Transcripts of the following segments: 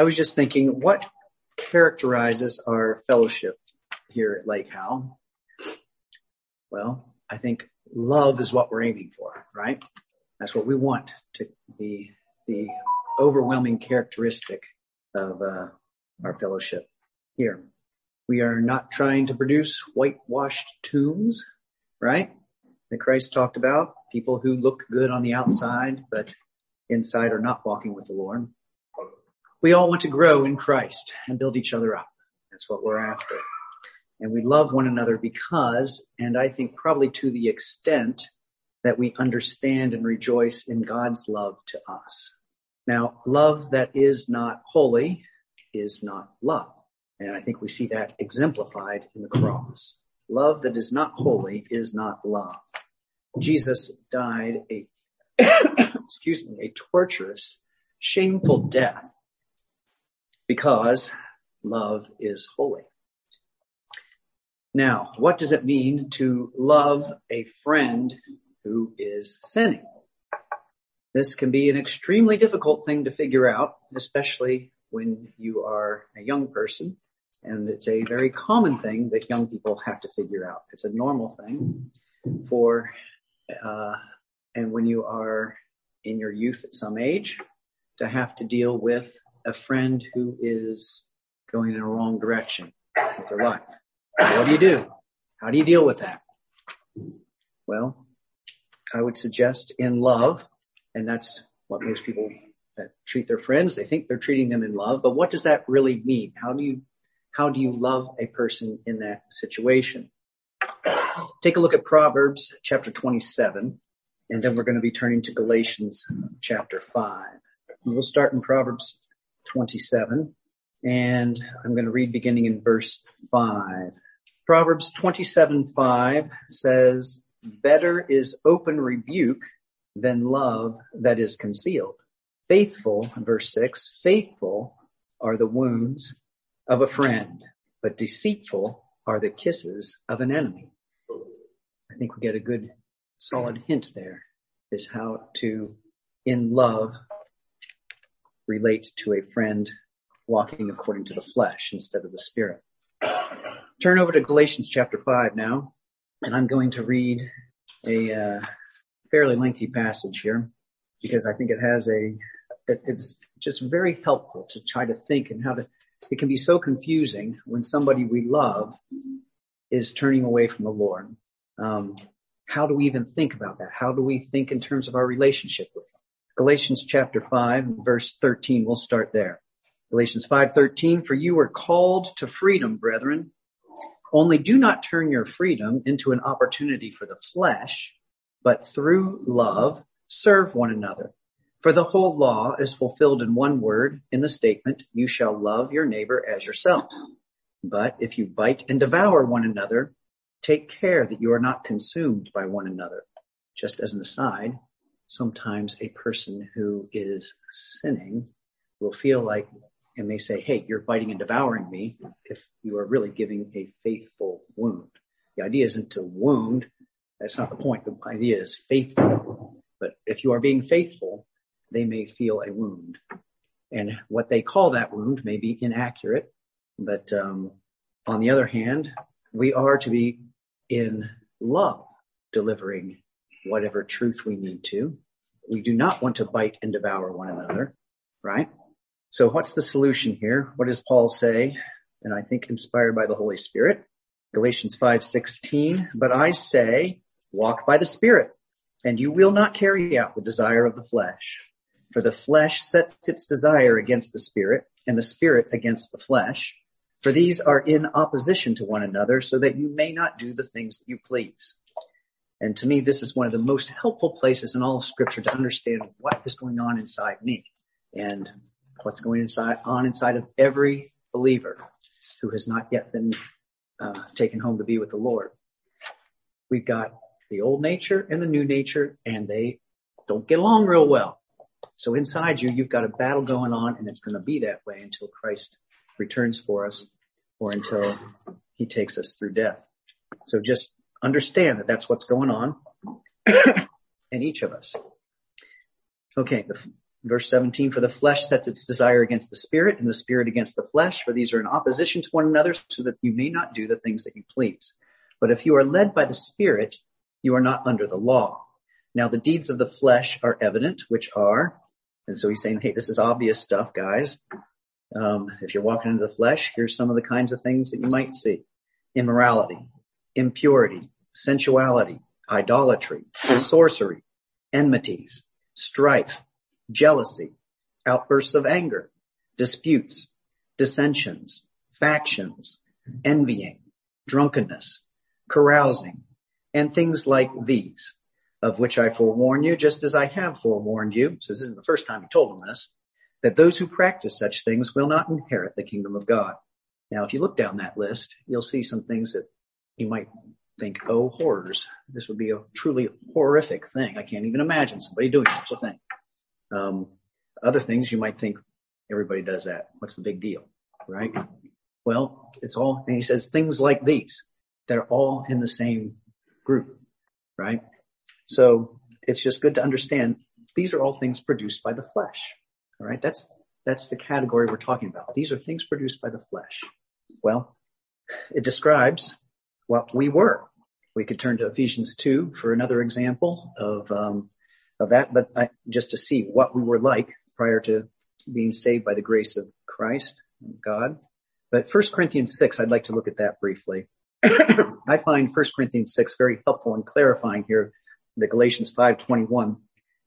I was just thinking, what characterizes our fellowship here at Lake Howell? Well, I think love is what we're aiming for, right? That's what we want to be the overwhelming characteristic of uh, our fellowship here. We are not trying to produce whitewashed tombs, right? That Christ talked about. People who look good on the outside, but inside are not walking with the Lord. We all want to grow in Christ and build each other up. That's what we're after. And we love one another because, and I think probably to the extent that we understand and rejoice in God's love to us. Now, love that is not holy is not love. And I think we see that exemplified in the cross. Love that is not holy is not love. Jesus died a, excuse me, a torturous, shameful death because love is holy. Now, what does it mean to love a friend who is sinning? This can be an extremely difficult thing to figure out, especially when you are a young person. And it's a very common thing that young people have to figure out. It's a normal thing for, uh, and when you are in your youth at some age, to have to deal with a friend who is going in a wrong direction with their life. What do you do? How do you deal with that? Well, I would suggest in love, and that's what most people treat their friends, they think they're treating them in love, but what does that really mean? How do you, how do you love a person in that situation? Take a look at Proverbs chapter 27, and then we're going to be turning to Galatians chapter 5. We'll start in Proverbs 27, and I'm going to read beginning in verse 5. Proverbs 27, 5 says, better is open rebuke than love that is concealed. Faithful, verse 6, faithful are the wounds of a friend, but deceitful are the kisses of an enemy. I think we get a good solid hint there is how to, in love, relate to a friend walking according to the flesh instead of the spirit. Turn over to Galatians chapter 5 now, and I'm going to read a uh, fairly lengthy passage here because I think it has a, it, it's just very helpful to try to think and how to, it can be so confusing when somebody we love is turning away from the Lord. Um, how do we even think about that? How do we think in terms of our relationship with? Galatians chapter 5 verse 13, we'll start there. Galatians 5:13 for you are called to freedom brethren. Only do not turn your freedom into an opportunity for the flesh but through love serve one another. For the whole law is fulfilled in one word in the statement you shall love your neighbor as yourself but if you bite and devour one another take care that you are not consumed by one another. Just as an aside sometimes a person who is sinning will feel like and may say, hey, you're biting and devouring me if you are really giving a faithful wound. The idea isn't to wound. That's not the point. The idea is faithful. But if you are being faithful, they may feel a wound. And what they call that wound may be inaccurate. But um, on the other hand, we are to be in love, delivering whatever truth we need to. We do not want to bite and devour one another, right? So what's the solution here? What does Paul say? And I think inspired by the Holy Spirit. Galatians 5:16, but I say, walk by the Spirit, and you will not carry out the desire of the flesh. For the flesh sets its desire against the Spirit, and the Spirit against the flesh. For these are in opposition to one another, so that you may not do the things that you please. And to me, this is one of the most helpful places in all of scripture to understand what is going on inside me. And what's going inside, on inside of every believer who has not yet been uh, taken home to be with the Lord. We've got the old nature and the new nature and they don't get along real well. So inside you, you've got a battle going on and it's going to be that way until Christ returns for us or until he takes us through death. So just understand that that's what's going on in each of us. Okay. Verse 17, for the flesh sets its desire against the spirit and the spirit against the flesh, for these are in opposition to one another so that you may not do the things that you please. But if you are led by the spirit, you are not under the law. Now the deeds of the flesh are evident, which are, and so he's saying, hey, this is obvious stuff, guys. Um, if you're walking into the flesh, here's some of the kinds of things that you might see. Immorality, impurity, sensuality, idolatry, sorcery, enmities, strife, jealousy, outbursts of anger, disputes, dissensions, factions, envying, drunkenness, carousing, and things like these, of which I forewarn you, just as I have forewarned you, so this isn't the first time he told them this, that those who practice such things will not inherit the kingdom of God. Now, if you look down that list, you'll see some things that you might think, oh, horrors. This would be a truly horrific thing. I can't even imagine somebody doing such a thing. Um, other things you might think everybody does that. What's the big deal? Right? Well, it's all, and he says things like these. They're all in the same group. Right? So it's just good to understand these are all things produced by the flesh. All right. That's, that's the category we're talking about. These are things produced by the flesh. Well, it describes what we were. We could turn to Ephesians 2 for another example of, um, of that, but I, just to see what we were like prior to being saved by the grace of Christ, God. But 1 Corinthians 6, I'd like to look at that briefly. I find 1 Corinthians 6 very helpful in clarifying here the Galatians 5:21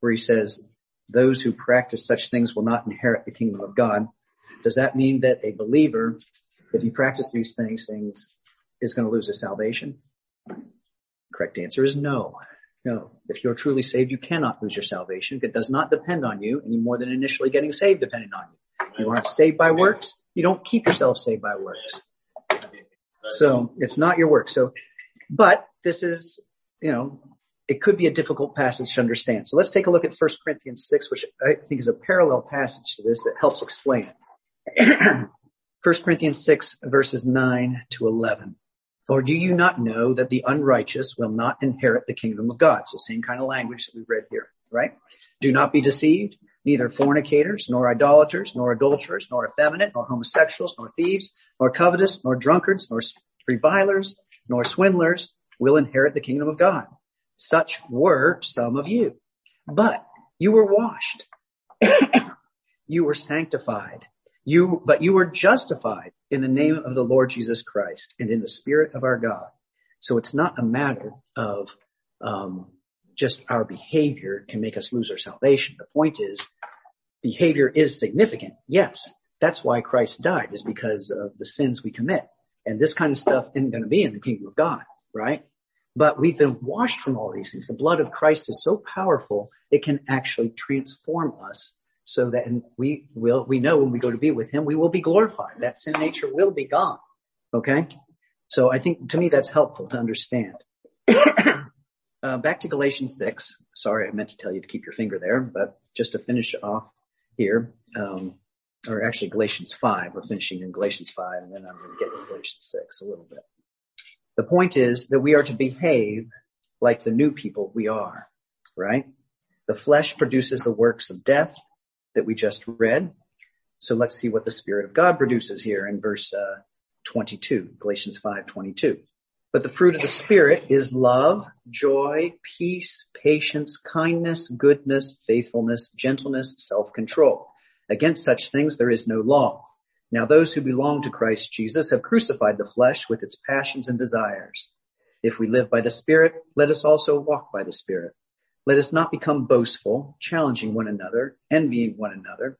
where he says those who practice such things will not inherit the kingdom of God. Does that mean that a believer if he practices these things things is going to lose his salvation? Correct answer is no. No. If you're truly saved, you cannot lose your salvation. It does not depend on you any more than initially getting saved depended on you. You aren't saved by works. You don't keep yourself saved by works. So it's not your work. So, but this is, you know, it could be a difficult passage to understand. So let's take a look at 1 Corinthians 6, which I think is a parallel passage to this that helps explain it. 1 Corinthians 6 verses 9 to 11. Or do you not know that the unrighteous will not inherit the kingdom of God? So same kind of language that we read here, right? Do not be deceived. Neither fornicators, nor idolaters, nor adulterers, nor effeminate, nor homosexuals, nor thieves, nor covetous, nor drunkards, nor revilers, nor swindlers will inherit the kingdom of God. Such were some of you. But you were washed. you were sanctified you, but you were justified in the name of the Lord Jesus Christ and in the spirit of our God. So it's not a matter of, um, just our behavior can make us lose our salvation. The point is behavior is significant. Yes. That's why Christ died is because of the sins we commit. And this kind of stuff isn't going to be in the kingdom of God, right? But we've been washed from all these things. The blood of Christ is so powerful, it can actually transform us so that we will, we know when we go to be with him, we will be glorified. That sin nature will be gone. Okay. So I think to me that's helpful to understand. uh, back to Galatians 6. Sorry, I meant to tell you to keep your finger there, but just to finish off here, um, or actually Galatians 5, we're finishing in Galatians 5 and then I'm going to get to Galatians 6 a little bit. The point is that we are to behave like the new people we are, right? The flesh produces the works of death, that we just read. So let's see what the Spirit of God produces here in verse uh, 22, Galatians 5, 22. But the fruit of the Spirit is love, joy, peace, patience, kindness, goodness, faithfulness, gentleness, self-control. Against such things there is no law. Now those who belong to Christ Jesus have crucified the flesh with its passions and desires. If we live by the Spirit, let us also walk by the Spirit. Let us not become boastful, challenging one another, envying one another.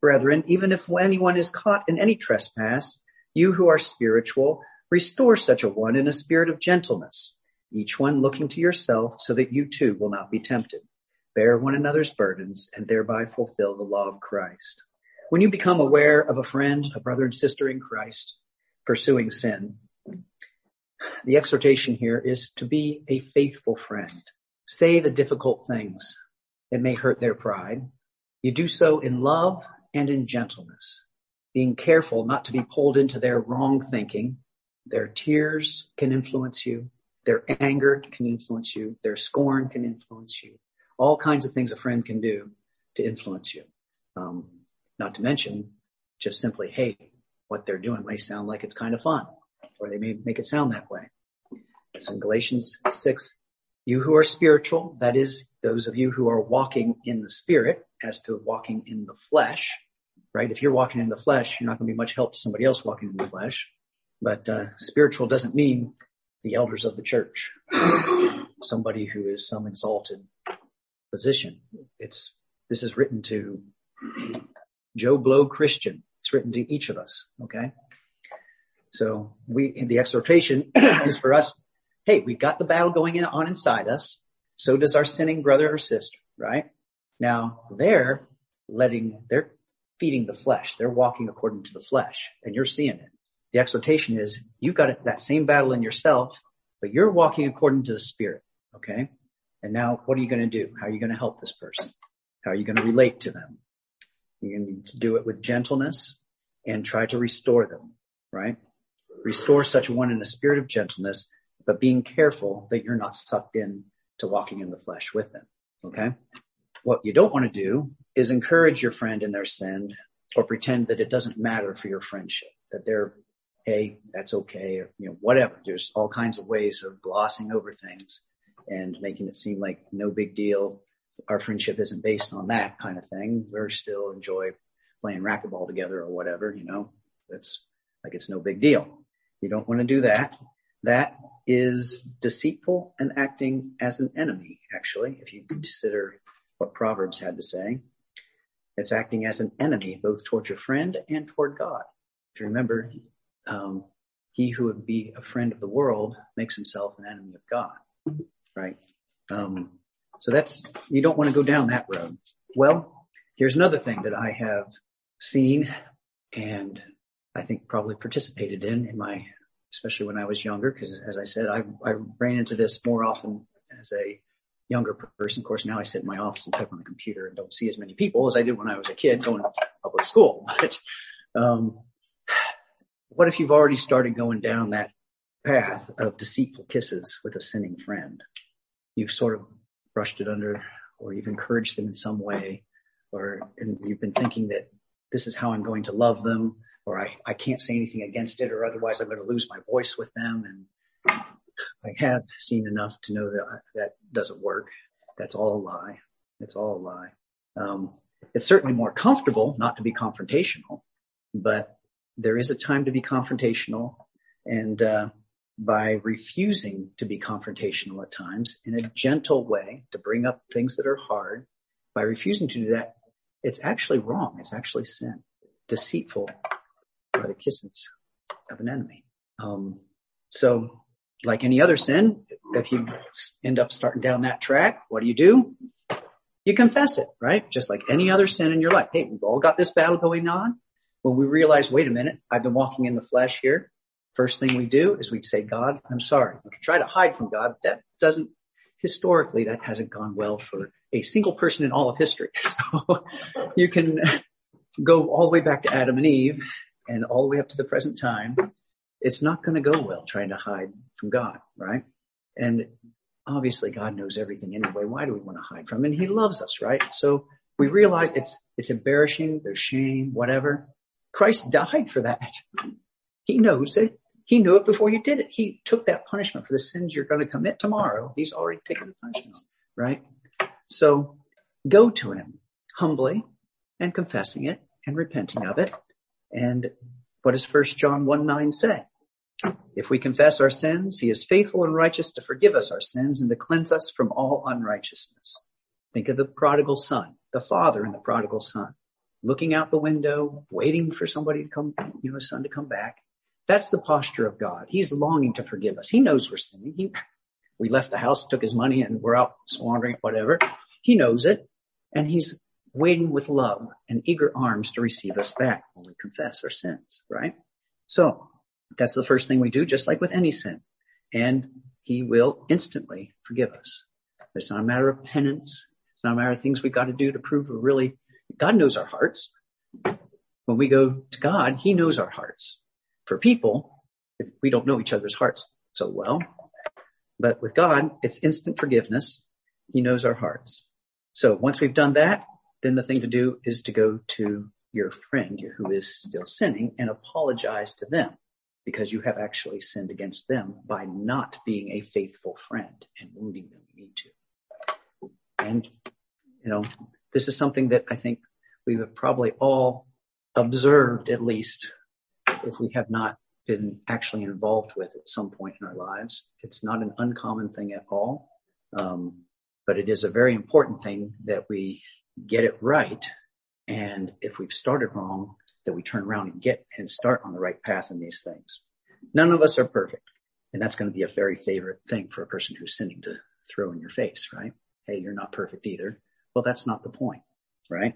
Brethren, even if anyone is caught in any trespass, you who are spiritual, restore such a one in a spirit of gentleness, each one looking to yourself so that you too will not be tempted. Bear one another's burdens and thereby fulfill the law of Christ. When you become aware of a friend, a brother and sister in Christ pursuing sin, the exhortation here is to be a faithful friend say the difficult things that may hurt their pride. You do so in love and in gentleness, being careful not to be pulled into their wrong thinking. Their tears can influence you. Their anger can influence you. Their scorn can influence you. All kinds of things a friend can do to influence you. Um, not to mention just simply, hey, what they're doing may sound like it's kind of fun, or they may make it sound that way. So in Galatians 6, you who are spiritual, that is those of you who are walking in the spirit as to walking in the flesh, right? If you're walking in the flesh, you're not going to be much help to somebody else walking in the flesh. But uh, spiritual doesn't mean the elders of the church, somebody who is some exalted position. It's this is written to Joe Blow Christian. It's written to each of us. Okay. So we, the exhortation is for us. Hey, we've got the battle going on inside us. So does our sinning brother or sister, right? Now they're letting, they're feeding the flesh. They're walking according to the flesh and you're seeing it. The exhortation is you've got that same battle in yourself, but you're walking according to the spirit. Okay. And now what are you going to do? How are you going to help this person? How are you going to relate to them? You need to do it with gentleness and try to restore them, right? Restore such one in a spirit of gentleness, but being careful that you're not sucked in to walking in the flesh with them. Okay. What you don't want to do is encourage your friend in their sin or pretend that it doesn't matter for your friendship, that they're, hey, that's okay, or, you know, whatever. There's all kinds of ways of glossing over things and making it seem like no big deal. Our friendship isn't based on that kind of thing. We're still enjoy playing racquetball together or whatever, you know, it's like it's no big deal. You don't want to do that. That is deceitful and acting as an enemy, actually, if you consider what Proverbs had to say. It's acting as an enemy both toward your friend and toward God. If you remember, um, he who would be a friend of the world makes himself an enemy of God, right? Um, so that's, you don't want to go down that road. Well, here's another thing that I have seen and I think probably participated in in my, especially when I was younger, because as I said, I, I ran into this more often as a younger person. Of course, now I sit in my office and type on the computer and don't see as many people as I did when I was a kid going to public school. But, um, what if you've already started going down that path of deceitful kisses with a sinning friend? You've sort of brushed it under or you've encouraged them in some way or and you've been thinking that this is how I'm going to love them or I, I can't say anything against it or otherwise I'm going to lose my voice with them. And I have seen enough to know that that doesn't work. That's all a lie. It's all a lie. Um, it's certainly more comfortable not to be confrontational, but there is a time to be confrontational and, uh, by refusing to be confrontational at times in a gentle way to bring up things that are hard, by refusing to do that, it's actually wrong. It's actually sin. Deceitful are the kisses of an enemy. Um, so like any other sin, if you end up starting down that track, what do you do? You confess it, right? Just like any other sin in your life. Hey, we've all got this battle going on. When we realize, wait a minute, I've been walking in the flesh here. First thing we do is we say, God, I'm sorry. We can try to hide from God, but that doesn't, historically, that hasn't gone well for a single person in all of history. So you can go all the way back to Adam and Eve and all the way up to the present time. It's not going to go well trying to hide from God, right? And obviously God knows everything anyway. Why do we want to hide from him? And he loves us, right? So we realize it's, it's embarrassing. There's shame, whatever. Christ died for that. He knows it. He knew it before you did it. He took that punishment for the sins you're going to commit tomorrow. He's already taken the punishment, right? So go to him humbly and confessing it and repenting of it. And what does first John 1 9 say? If we confess our sins, he is faithful and righteous to forgive us our sins and to cleanse us from all unrighteousness. Think of the prodigal son, the father and the prodigal son, looking out the window, waiting for somebody to come, you know, son to come back. That's the posture of God. He's longing to forgive us. He knows we're sinning. He, we left the house, took his money and we're out squandering it, whatever. He knows it and he's waiting with love and eager arms to receive us back when we confess our sins, right? So that's the first thing we do, just like with any sin. And he will instantly forgive us. It's not a matter of penance. It's not a matter of things we've got to do to prove we're really, God knows our hearts. When we go to God, he knows our hearts. For people, we don't know each other's hearts so well. But with God, it's instant forgiveness. He knows our hearts. So once we've done that, then the thing to do is to go to your friend who is still sinning and apologize to them because you have actually sinned against them by not being a faithful friend and wounding them. You need to. And, you know, this is something that I think we have probably all observed at least if we have not been actually involved with at some point in our lives. It's not an uncommon thing at all. Um, but it is a very important thing that we get it right. And if we've started wrong, that we turn around and get and start on the right path in these things. None of us are perfect. And that's going to be a very favorite thing for a person who's sinning to throw in your face, right? Hey, you're not perfect either. Well, that's not the point, right?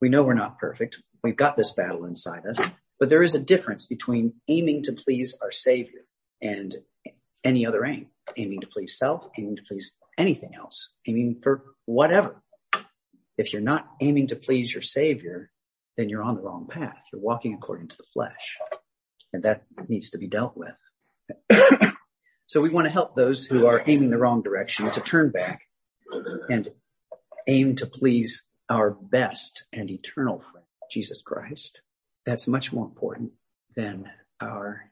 We know we're not perfect. We've got this battle inside us, but there is a difference between aiming to please our savior and any other aim, aiming to please self, aiming to please anything else, aiming for whatever. If you're not aiming to please your savior, then you're on the wrong path. You're walking according to the flesh and that needs to be dealt with. so we want to help those who are aiming the wrong direction to turn back and aim to please our best and eternal friend, Jesus Christ. That's much more important than our,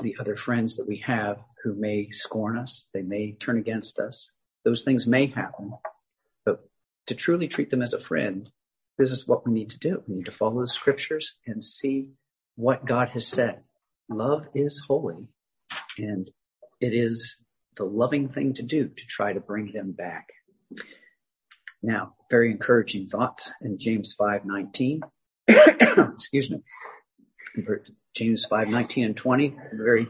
the other friends that we have who may scorn us. They may turn against us. Those things may happen, to truly treat them as a friend, this is what we need to do. We need to follow the scriptures and see what God has said love is holy and it is the loving thing to do to try to bring them back. Now, very encouraging thoughts in James 5:19. Excuse me. James 5:19 and 20, very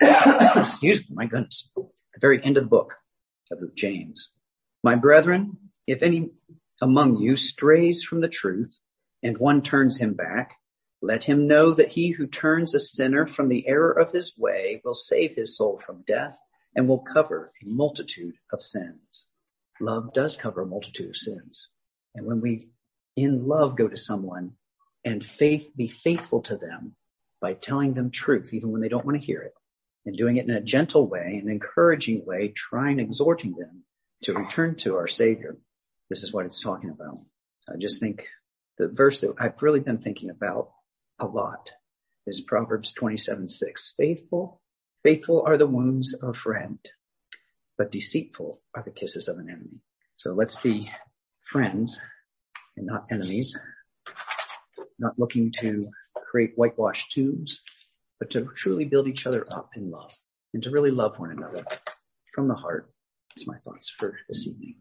excuse me, my goodness. The very end of the book of James. My brethren, if any among you strays from the truth and one turns him back, let him know that he who turns a sinner from the error of his way will save his soul from death and will cover a multitude of sins. Love does cover a multitude of sins. And when we in love go to someone and faith, be faithful to them by telling them truth, even when they don't want to hear it and doing it in a gentle way, an encouraging way, trying, exhorting them to return to our savior. This is what it's talking about. I just think the verse that I've really been thinking about a lot is Proverbs 27, 6. Faithful, faithful are the wounds of a friend, but deceitful are the kisses of an enemy. So let's be friends and not enemies, not looking to create whitewashed tombs, but to truly build each other up in love and to really love one another from the heart. That's my thoughts for this evening.